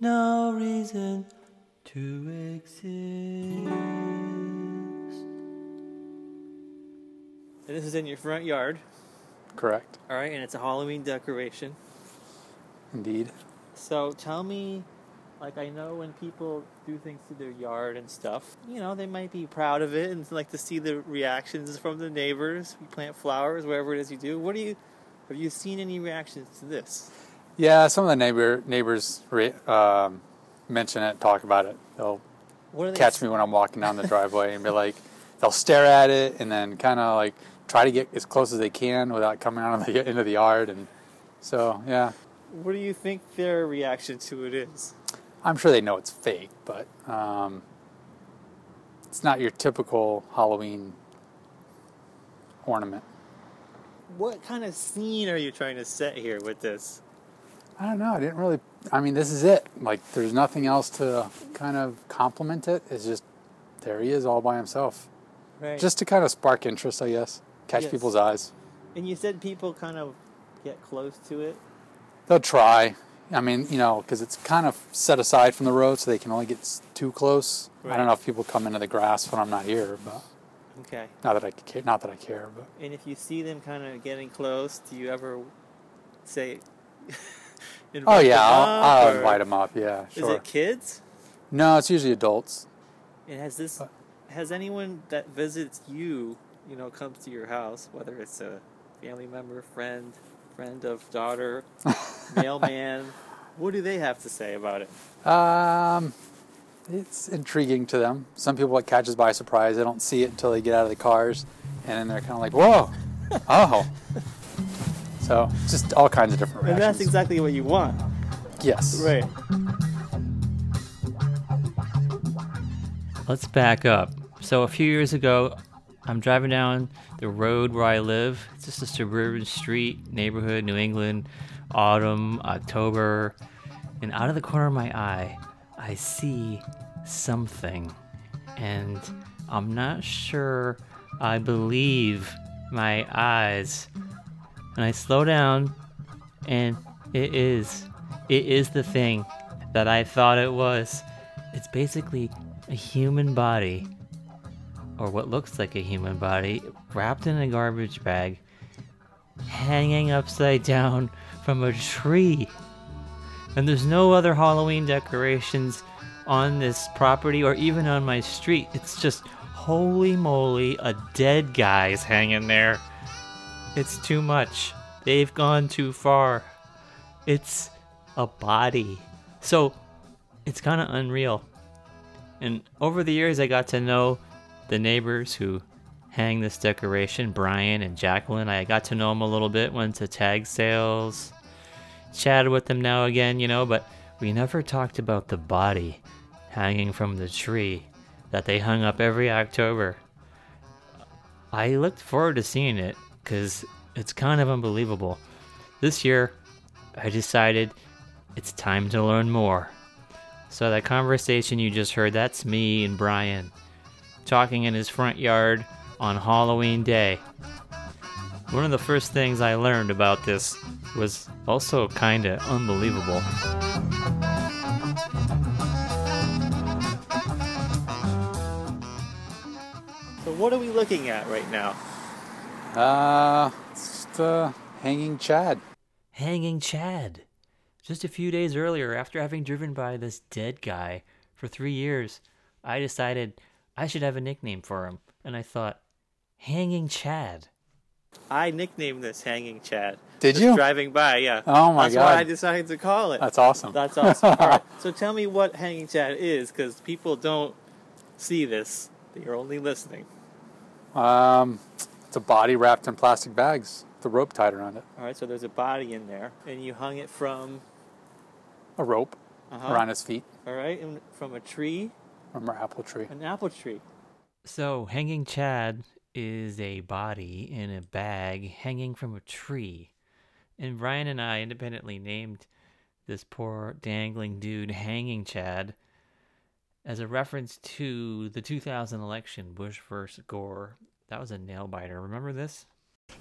no reason to exist. And this is in your front yard, Correct. all right, and it's a Halloween decoration. Indeed. So tell me, like I know when people do things to their yard and stuff, you know, they might be proud of it and like to see the reactions from the neighbors. You plant flowers, whatever it is you do. What do you have you seen any reactions to this? Yeah, some of the neighbor neighbors re- um, mention it, talk about it. They'll catch me when I'm walking down the driveway and be like, they'll stare at it and then kind of like try to get as close as they can without coming out of the into the yard. And so, yeah, What do you think their reaction to it is? I'm sure they know it's fake, but um, it's not your typical Halloween ornament. What kind of scene are you trying to set here with this? I don't know. I didn't really. I mean, this is it. Like, there's nothing else to kind of complement it. It's just there he is all by himself, Right. just to kind of spark interest, I guess, catch Yes. people's eyes. and you said people kind of get close to it. They'll try. I mean, you know, because it's kind of set aside from the road, so they can only get too close. Right. I don't know if people come into the grass when I'm not here, but Okay. not that I care. Not that I care, but And if you see them kind of getting close, do you ever say? Oh yeah, them I'll, I'll invite them up. Yeah, sure. Is it kids? No, it's usually adults. And has this Uh, has anyone that visits you, you know, comes to your house, whether it's a family member, friend, friend of daughter, mailman, what do they have to say about it? Um, it's intriguing to them. Some people it catches by surprise. They don't see it until they get out of the cars, and then they're kind of like, "Whoa, oh!" So just all kinds of different And that's exactly what you want. yes. Right. Let's back up. So a few years ago, I'm driving down the road where I live. It's just a suburban street, neighborhood, New England, autumn, October, and out of the corner of my eye, I see something. And I'm not sure I believe my eyes. And I slow down, and it is. It is the thing that I thought it was. It's basically a human body, or what looks like a human body, wrapped in a garbage bag, hanging upside down from a tree. And there's no other Halloween decorations on this property or even on my street. It's just holy moly, a dead guy's hanging there. It's too much. They've gone too far. It's a body. So it's kind of unreal. And over the years, I got to know the neighbors who hang this decoration Brian and Jacqueline. I got to know them a little bit, went to tag sales, chatted with them now again, you know, but we never talked about the body hanging from the tree that they hung up every October. I looked forward to seeing it because it's kind of unbelievable. This year, I decided it's time to learn more. So, that conversation you just heard, that's me and Brian talking in his front yard on Halloween Day. One of the first things I learned about this was also kind of unbelievable. So, what are we looking at right now? Uh, it's just, uh, hanging Chad. Hanging Chad. Just a few days earlier, after having driven by this dead guy for three years, I decided I should have a nickname for him. And I thought, Hanging Chad. I nicknamed this Hanging Chad. Did Just you? Driving by, yeah. Oh my That's God. why I decided to call it. That's awesome. That's awesome. All right. So tell me what Hanging Chad is, because people don't see this. You're only listening. Um, it's a body wrapped in plastic bags. The rope tied around it. All right. So there's a body in there, and you hung it from. A rope Uh-huh. around his feet All right, and from a tree. from an apple tree. An apple tree. So, hanging Chad is a body in a bag hanging from a tree. And Brian and I independently named this poor dangling dude Hanging Chad as a reference to the 2000 election, Bush versus Gore. That was a nail biter. Remember this?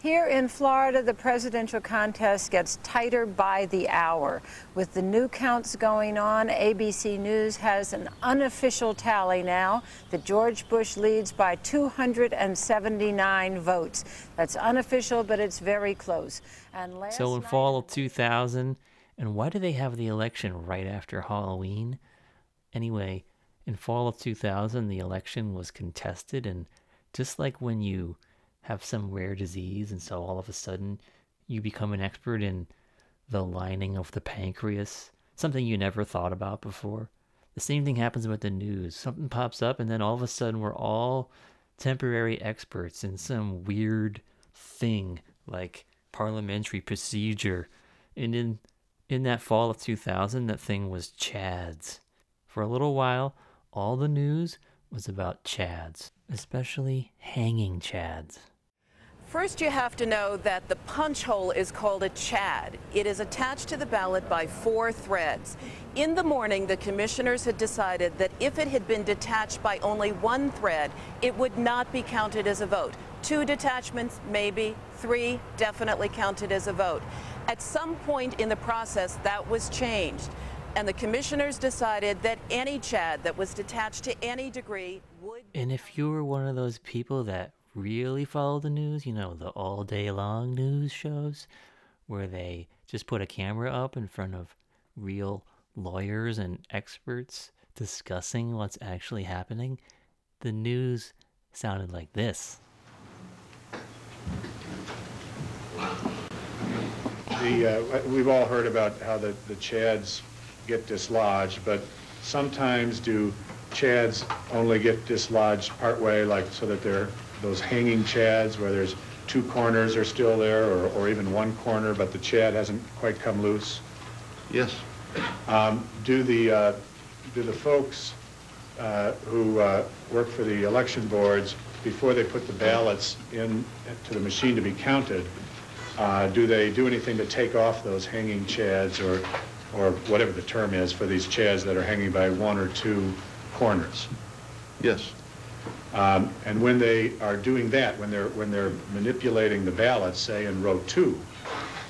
Here in Florida, the presidential contest gets tighter by the hour. With the new counts going on, ABC News has an unofficial tally now that George Bush leads by 279 votes. That's unofficial, but it's very close. And so in fall of 2000, and why do they have the election right after Halloween? Anyway, in fall of 2000, the election was contested, and just like when you have some rare disease, and so all of a sudden you become an expert in the lining of the pancreas, something you never thought about before. The same thing happens with the news. Something pops up, and then all of a sudden we're all temporary experts in some weird thing like parliamentary procedure. And in in that fall of 2000, that thing was Chads. For a little while, all the news was about Chads, especially hanging Chads. First, you have to know that the punch hole is called a chad. It is attached to the ballot by four threads. In the morning, the commissioners had decided that if it had been detached by only one thread, it would not be counted as a vote. Two detachments, maybe. Three, definitely counted as a vote. At some point in the process, that was changed. And the commissioners decided that any chad that was detached to any degree would. And if you were one of those people that really follow the news, you know, the all day long news shows where they just put a camera up in front of real lawyers and experts discussing what's actually happening, the news sounded like this. The, uh, we've all heard about how the, the chads get dislodged, but sometimes do chads only get dislodged partway, like so that they're those hanging chads where there's two corners are still there or, or even one corner, but the chad hasn't quite come loose? Yes. Um, do the uh, do the folks uh, who uh, work for the election boards before they put the ballots in to the machine to be counted? Uh, do they do anything to take off those hanging chads or or whatever the term is for these chads that are hanging by one or two corners? Yes. Um, and when they are doing that, when they're when they're manipulating the ballots, say in row two,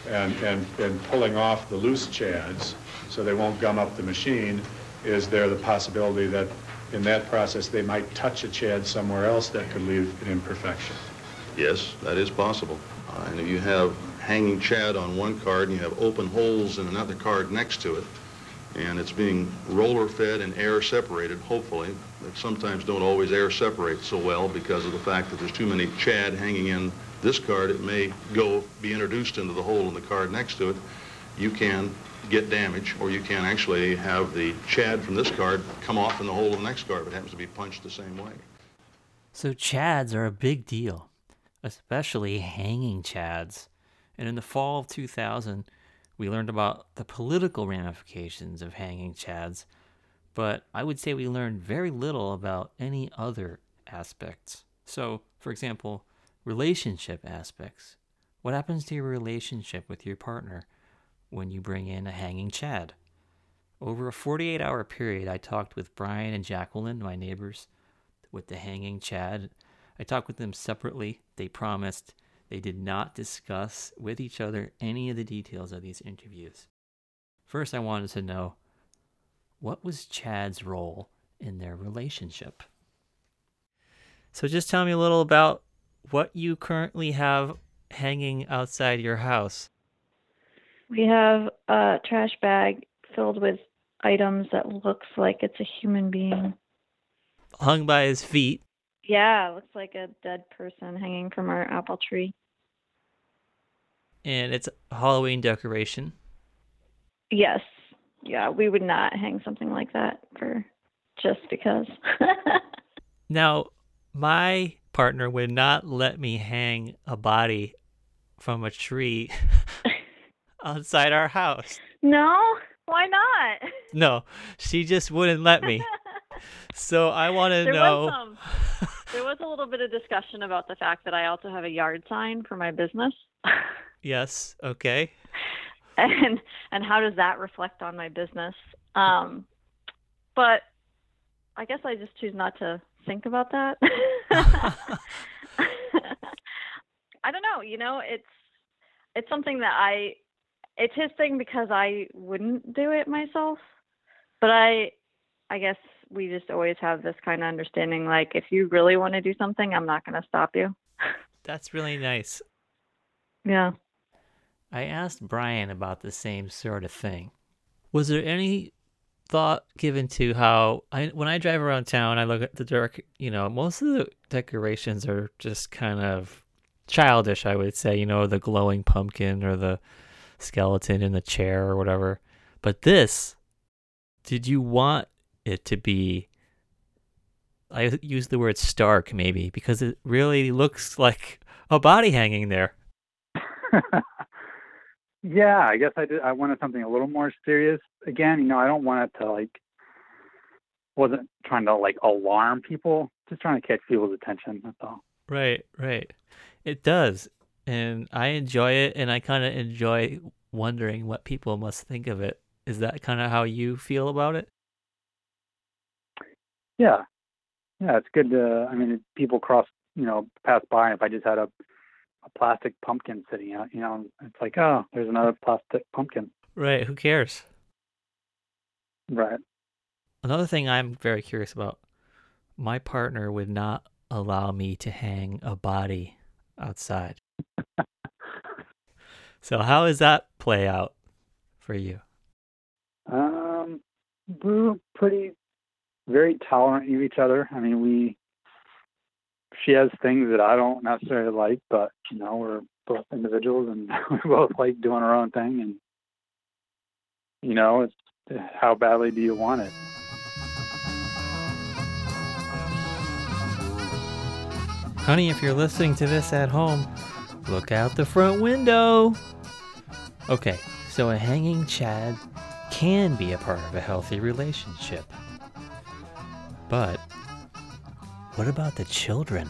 and and and pulling off the loose chads so they won't gum up the machine, is there the possibility that in that process they might touch a chad somewhere else that could leave an imperfection? Yes, that is possible. Uh, and if you have hanging chad on one card and you have open holes in another card next to it, and it's being roller fed and air separated, hopefully. That sometimes don't always air separate so well because of the fact that there's too many chad hanging in this card. It may go be introduced into the hole in the card next to it. You can get damage, or you can actually have the chad from this card come off in the hole of the next card if it happens to be punched the same way. So chads are a big deal, especially hanging chads. And in the fall of 2000, we learned about the political ramifications of hanging chads, but I would say we learned very little about any other aspects. So, for example, relationship aspects. What happens to your relationship with your partner when you bring in a hanging chad? Over a 48 hour period, I talked with Brian and Jacqueline, my neighbors, with the hanging chad. I talked with them separately. They promised they did not discuss with each other any of the details of these interviews. First, I wanted to know what was Chad's role in their relationship? So, just tell me a little about what you currently have hanging outside your house. We have a trash bag filled with items that looks like it's a human being. Hung by his feet. Yeah, looks like a dead person hanging from our apple tree and it's Halloween decoration. Yes. Yeah, we would not hang something like that for just because. now, my partner would not let me hang a body from a tree outside our house. No? Why not? No, she just wouldn't let me. so I want to know. Was some, there was a little bit of discussion about the fact that I also have a yard sign for my business. Yes. Okay. And and how does that reflect on my business? Um, but I guess I just choose not to think about that. I don't know. You know, it's it's something that I it's his thing because I wouldn't do it myself. But I I guess we just always have this kind of understanding like if you really want to do something, I'm not going to stop you. That's really nice. Yeah. I asked Brian about the same sort of thing. Was there any thought given to how I when I drive around town, I look at the dark, you know, most of the decorations are just kind of childish, I would say, you know, the glowing pumpkin or the skeleton in the chair or whatever. But this, did you want it to be I use the word stark maybe because it really looks like a body hanging there. yeah, I guess I did. I wanted something a little more serious. Again, you know, I don't want it to like wasn't trying to like alarm people, just trying to catch people's attention. That's all. Right, right. It does, and I enjoy it, and I kind of enjoy wondering what people must think of it. Is that kind of how you feel about it? Yeah, yeah. It's good to. I mean, people cross, you know, pass by. And if I just had a a plastic pumpkin sitting out. You know, it's like, oh, there's another plastic pumpkin. Right. Who cares? Right. Another thing I'm very curious about my partner would not allow me to hang a body outside. so, how does that play out for you? Um, we're pretty, very tolerant of each other. I mean, we she has things that I don't necessarily like, but you know, we're both individuals and we both like doing our own thing and you know, it's how badly do you want it? Honey, if you're listening to this at home, look out the front window. Okay, so a hanging chad can be a part of a healthy relationship. But what about the children?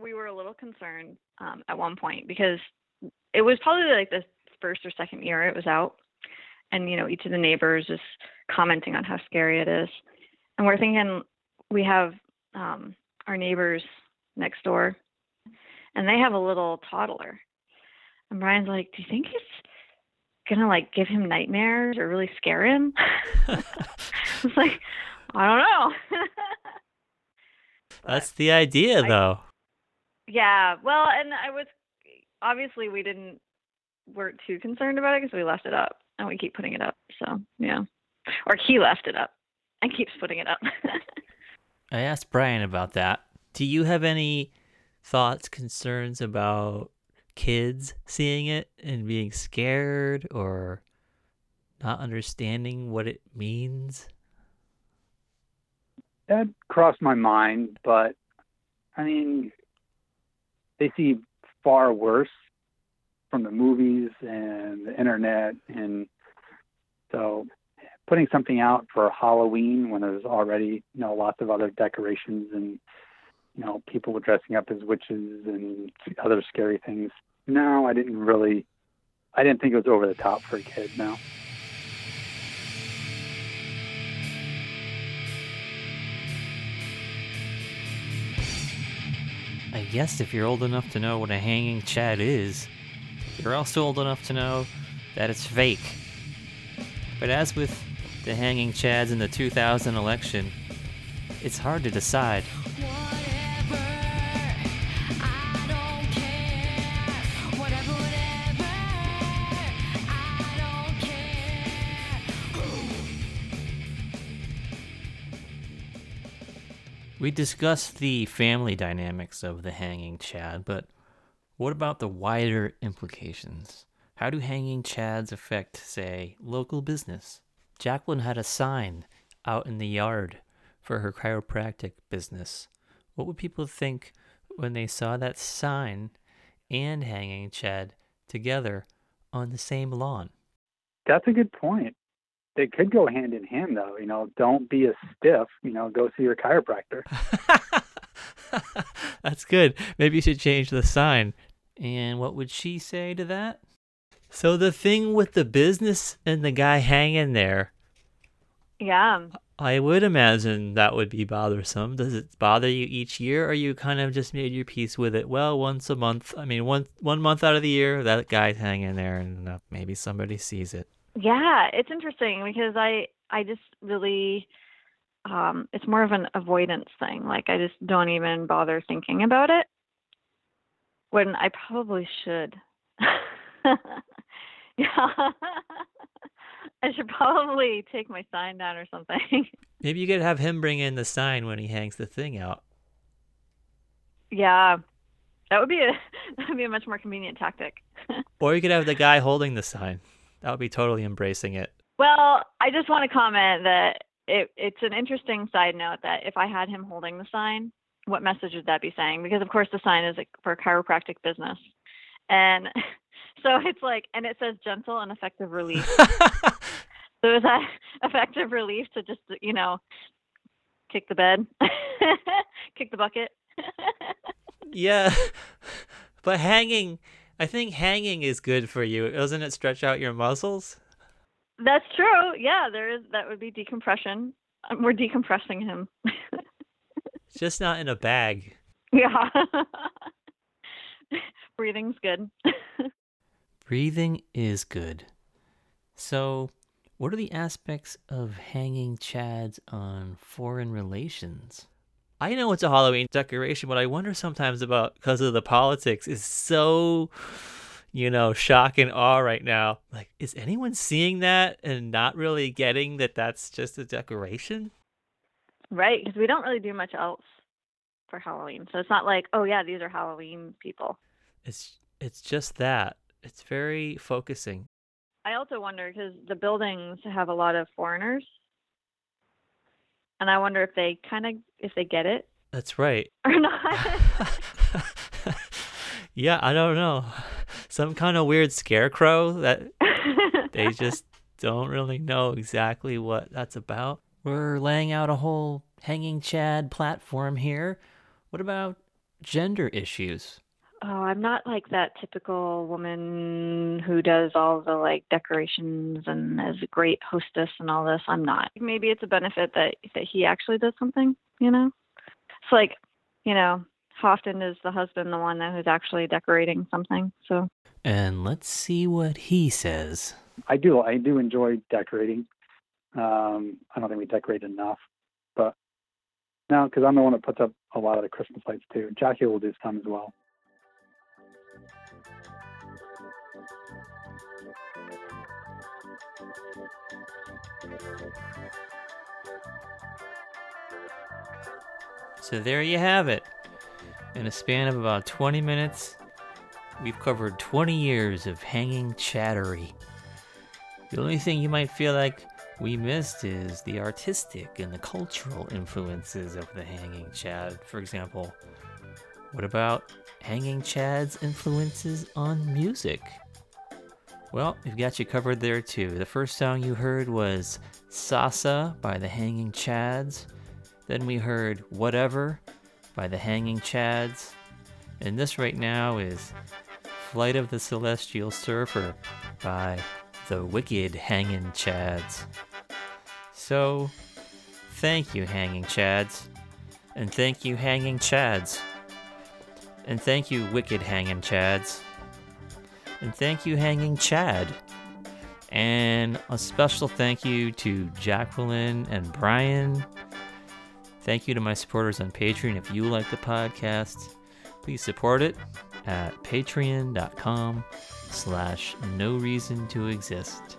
We were a little concerned um, at one point because it was probably like the first or second year it was out, and you know each of the neighbors is commenting on how scary it is, and we're thinking we have um, our neighbors next door, and they have a little toddler, and Brian's like, "Do you think it's gonna like give him nightmares or really scare him?" it's like, I don't know. That's the idea, I, though. Yeah. Well, and I was obviously we didn't weren't too concerned about it because we left it up and we keep putting it up. So yeah, or he left it up and keeps putting it up. I asked Brian about that. Do you have any thoughts, concerns about kids seeing it and being scared or not understanding what it means? That crossed my mind, but I mean, they see far worse from the movies and the internet, and so putting something out for Halloween when there's already you know lots of other decorations and you know people were dressing up as witches and other scary things. No, I didn't really. I didn't think it was over the top for a kid. No. Guess if you're old enough to know what a hanging chad is, you're also old enough to know that it's fake. But as with the hanging chads in the 2000 election, it's hard to decide. We discussed the family dynamics of the hanging chad, but what about the wider implications? How do hanging chads affect, say, local business? Jacqueline had a sign out in the yard for her chiropractic business. What would people think when they saw that sign and hanging chad together on the same lawn? That's a good point they could go hand in hand though you know don't be a stiff you know go see your chiropractor that's good maybe you should change the sign and what would she say to that so the thing with the business and the guy hanging there Yeah. I would imagine that would be bothersome. Does it bother you each year, or you kind of just made your peace with it? Well, once a month. I mean, one one month out of the year, that guy's hanging there, and uh, maybe somebody sees it. Yeah, it's interesting because I I just really um it's more of an avoidance thing. Like I just don't even bother thinking about it when I probably should. yeah. I should probably take my sign down or something. Maybe you could have him bring in the sign when he hangs the thing out. yeah. That would be a that would be a much more convenient tactic. Or you could have the guy holding the sign. That would be totally embracing it. Well, I just want to comment that it, it's an interesting side note that if I had him holding the sign, what message would that be saying? Because of course the sign is for chiropractic business, and so it's like, and it says gentle and effective relief. so is that effective relief to just you know kick the bed, kick the bucket? yeah. But hanging, I think hanging is good for you. Doesn't it stretch out your muscles? That's true. Yeah, there is. That would be decompression. We're decompressing him. Just not in a bag. yeah. Breathing's good. Breathing is good. So, what are the aspects of hanging chads on foreign relations? I know it's a Halloween decoration, but I wonder sometimes about because of the politics is so, you know, shock and awe right now. Like, is anyone seeing that and not really getting that that's just a decoration? right, because we don't really do much else for Halloween. So it's not like, oh yeah, these are Halloween people. It's it's just that. It's very focusing. I also wonder because the buildings have a lot of foreigners, and I wonder if they kind of if they get it That's right. or not. yeah, I don't know. Some kind of weird scarecrow that they just don't really know exactly what that's about. We're laying out a whole hanging Chad platform here. What about gender issues? Oh, I'm not like that typical woman who does all the like decorations and is a great hostess and all this. I'm not. Maybe it's a benefit that that he actually does something. You know, it's like, you know, how often is the husband the one that who's actually decorating something? So And let's see what he says. I do. I do enjoy decorating. Um, I don't think we decorate enough, but no, because I'm the one that puts up a lot of the Christmas lights too. Jackie will do some as well. So there you have it. In a span of about 20 minutes, we've covered 20 years of hanging chattery. The only thing you might feel like we missed is the artistic and the cultural influences of the hanging chad. For example, what about hanging chad's influences on music? Well, we've got you covered there too. The first song you heard was Sasa by the Hanging Chads. Then we heard Whatever by the Hanging Chads. And this right now is Flight of the Celestial Surfer by the Wicked Hanging Chads. So, thank you, Hanging Chads. And thank you, Hanging Chads. And thank you, Wicked Hanging Chads. And thank you, Hanging Chad. And a special thank you to Jacqueline and Brian. Thank you to my supporters on Patreon. If you like the podcast, please support it at patreon.com slash no reason to exist.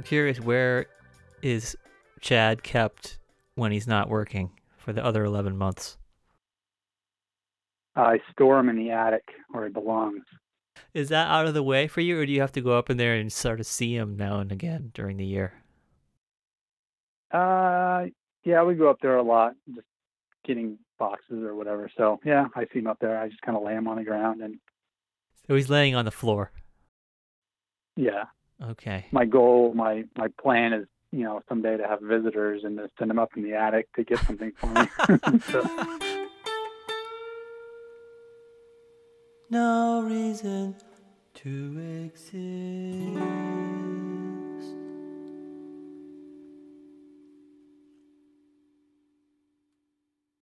I'm curious where is Chad kept when he's not working for the other 11 months? I store him in the attic where he belongs. Is that out of the way for you, or do you have to go up in there and sort of see him now and again during the year? Uh, yeah, we go up there a lot, just getting boxes or whatever. So yeah, I see him up there. I just kind of lay him on the ground, and So he's laying on the floor. yeah, Okay. my goal, my my plan is you know, someday to have visitors and to send them up in the attic to get something for me. so, No reason to exist.